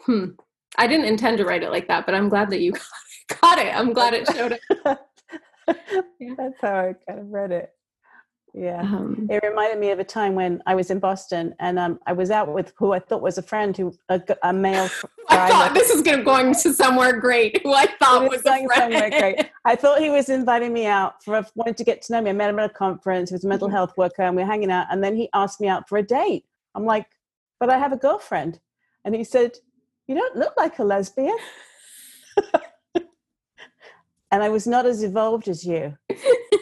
Hmm. I didn't intend to write it like that but i'm glad that you [laughs] got it. I'm glad it showed up. [laughs] Yeah. that's how i kind of read it yeah. Um, it reminded me of a time when i was in boston and um, i was out with who i thought was a friend who a, a male [laughs] i thought this is going to going to somewhere great. Who i thought was, was a friend. great. [laughs] I thought he was inviting me out for wanted to get to know me. I met him at a conference. He was a mental mm-hmm. health worker and we were hanging out. And then he asked me out for a date. I'm like but i have a girlfriend. And he said you don't look like a lesbian. [laughs] And i was not as evolved as you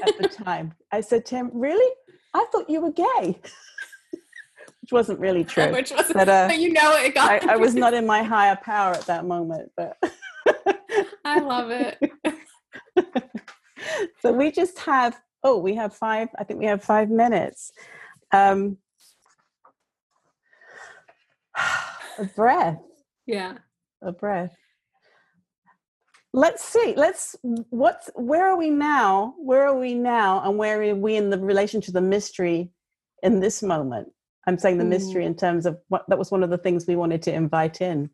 at the time. I said to him, Really? I thought you were gay. [laughs] Which wasn't really [laughs] true. Which wasn't, but, uh, but [laughs] you know it got I, I was not in my higher power at that moment, but I love it. so we just have oh, we have five, I think we have five minutes. Um [sighs] a breath. Yeah. A breath let's see let's what's where are we now where are we now and where are we in the relation to the mystery in this moment i'm saying the mm. mystery in terms of what that was one of the things we wanted to invite in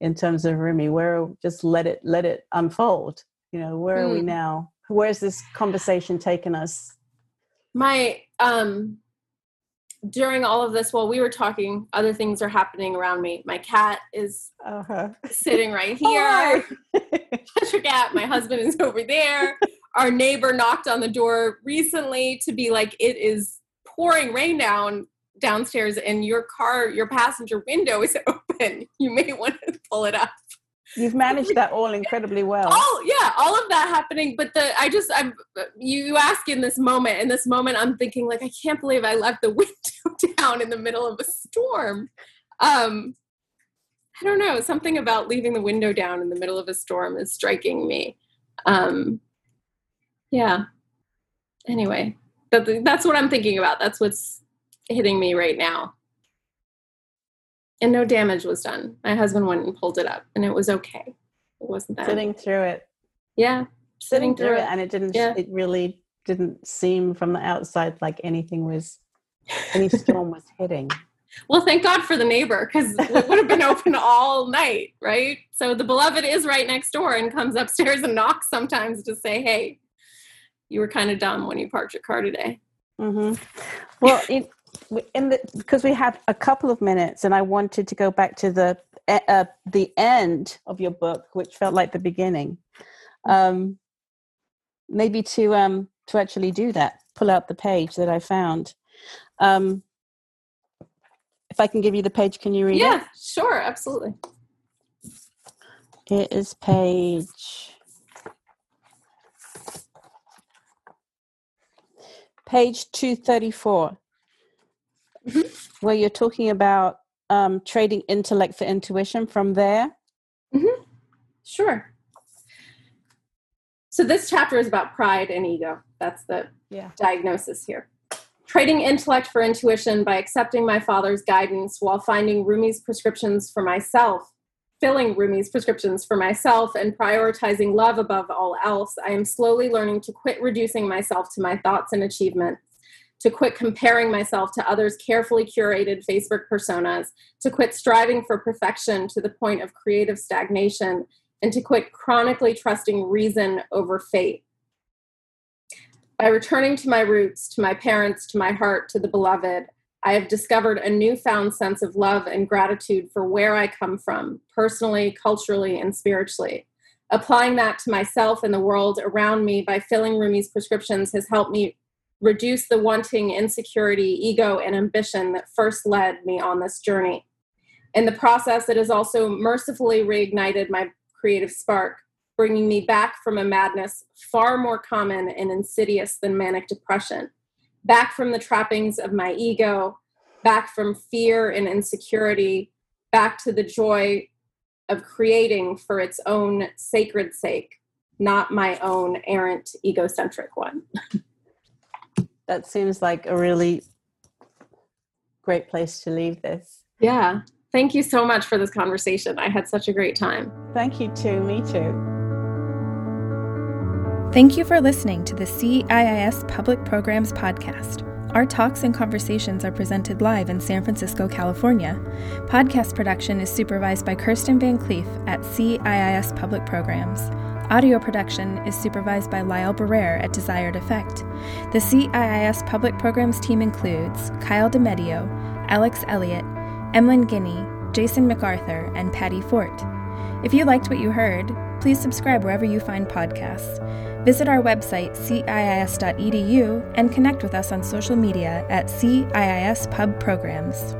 in terms of rumi where just let it let it unfold you know where mm. are we mm. now where's this conversation taken us my um during all of this while we were talking other things are happening around me. My cat is uh-huh. sitting right [laughs] here. Patrick [laughs] cat. My husband is over there. Our neighbor knocked on the door recently to be like it is pouring rain down downstairs and your car your passenger window is [laughs] open. You may want to pull it up You've managed that all incredibly well. Oh yeah, all of that happening. But the I just I'm you ask in this moment. In this moment, I'm thinking like I can't believe I left the [laughs] window down in the middle of a storm. Um, I don't know. Something about leaving the window down in the middle of a storm is striking me. Um, yeah. Anyway, that, that's what I'm thinking about. That's what's hitting me right now and no damage was done. My husband went and pulled it up, and it was okay. It wasn't that sitting through it. Yeah, sitting, sitting through, it. it, and it didn't. Yeah. It really didn't seem from the outside like anything was any storm was hitting. [laughs] Well, thank God for the neighbor because it would have been open all night, right? So the beloved is right next door and comes upstairs and knocks sometimes to say, "Hey, you were kind of dumb when you parked your car today." Mm-hmm. Well, it, because we have a couple of minutes, and I wanted to go back to the uh, the end of your book, which felt like the beginning. Um, maybe to um, to actually do that, pull out the page that I found. Um, if I can give you the page, can you read yeah, it? Yeah, sure, absolutely. It is page page 234 mm-hmm. where you're talking about um, trading intellect for intuition from there? Mm-hmm. Sure. So this chapter is about pride and ego. That's the yeah. diagnosis here. Trading intellect for intuition by accepting my father's guidance while finding Rumi's prescriptions for myself, filling Rumi's prescriptions for myself, and prioritizing love above all else, I am slowly learning to quit reducing myself to my thoughts and achievements to quit comparing myself to others' carefully curated Facebook personas, to quit striving for perfection to the point of creative stagnation, and to quit chronically trusting reason over fate. By returning to my roots, to my parents, to my heart, to the beloved, I have discovered a newfound sense of love and gratitude for where I come from, personally, culturally, and spiritually Applying that to myself and the world around me by filling Rumi's prescriptions has helped me reduce the wanting, insecurity, ego, and ambition that first led me on this journey. In the process, it has also mercifully reignited my creative spark, bringing me back from a madness far more common and insidious than manic depression, back from the trappings of my ego, back from fear and insecurity, back to the joy of creating for its own sacred sake, not my own errant egocentric one. [laughs] that seems like a really great place to leave this. Yeah. Thank you so much for this conversation. I had such a great time. Thank you too. Me too. Thank you for listening to the CIIS Public Programs Podcast. Our talks and conversations are presented live in San Francisco, California. Podcast production is supervised by Kirsten Van Cleef at CIIS Public Programs. Audio production is supervised by Lyle Barrere at Desired Effect. The CIIS Public Programs team includes Kyle DeMedio, Alex Elliott, Emlyn Guinea, Jason MacArthur, and Patty Fort. If you liked what you heard, please subscribe wherever you find podcasts. Visit our website, ciis.edu, and connect with us on social media at CIIS Pub Programs.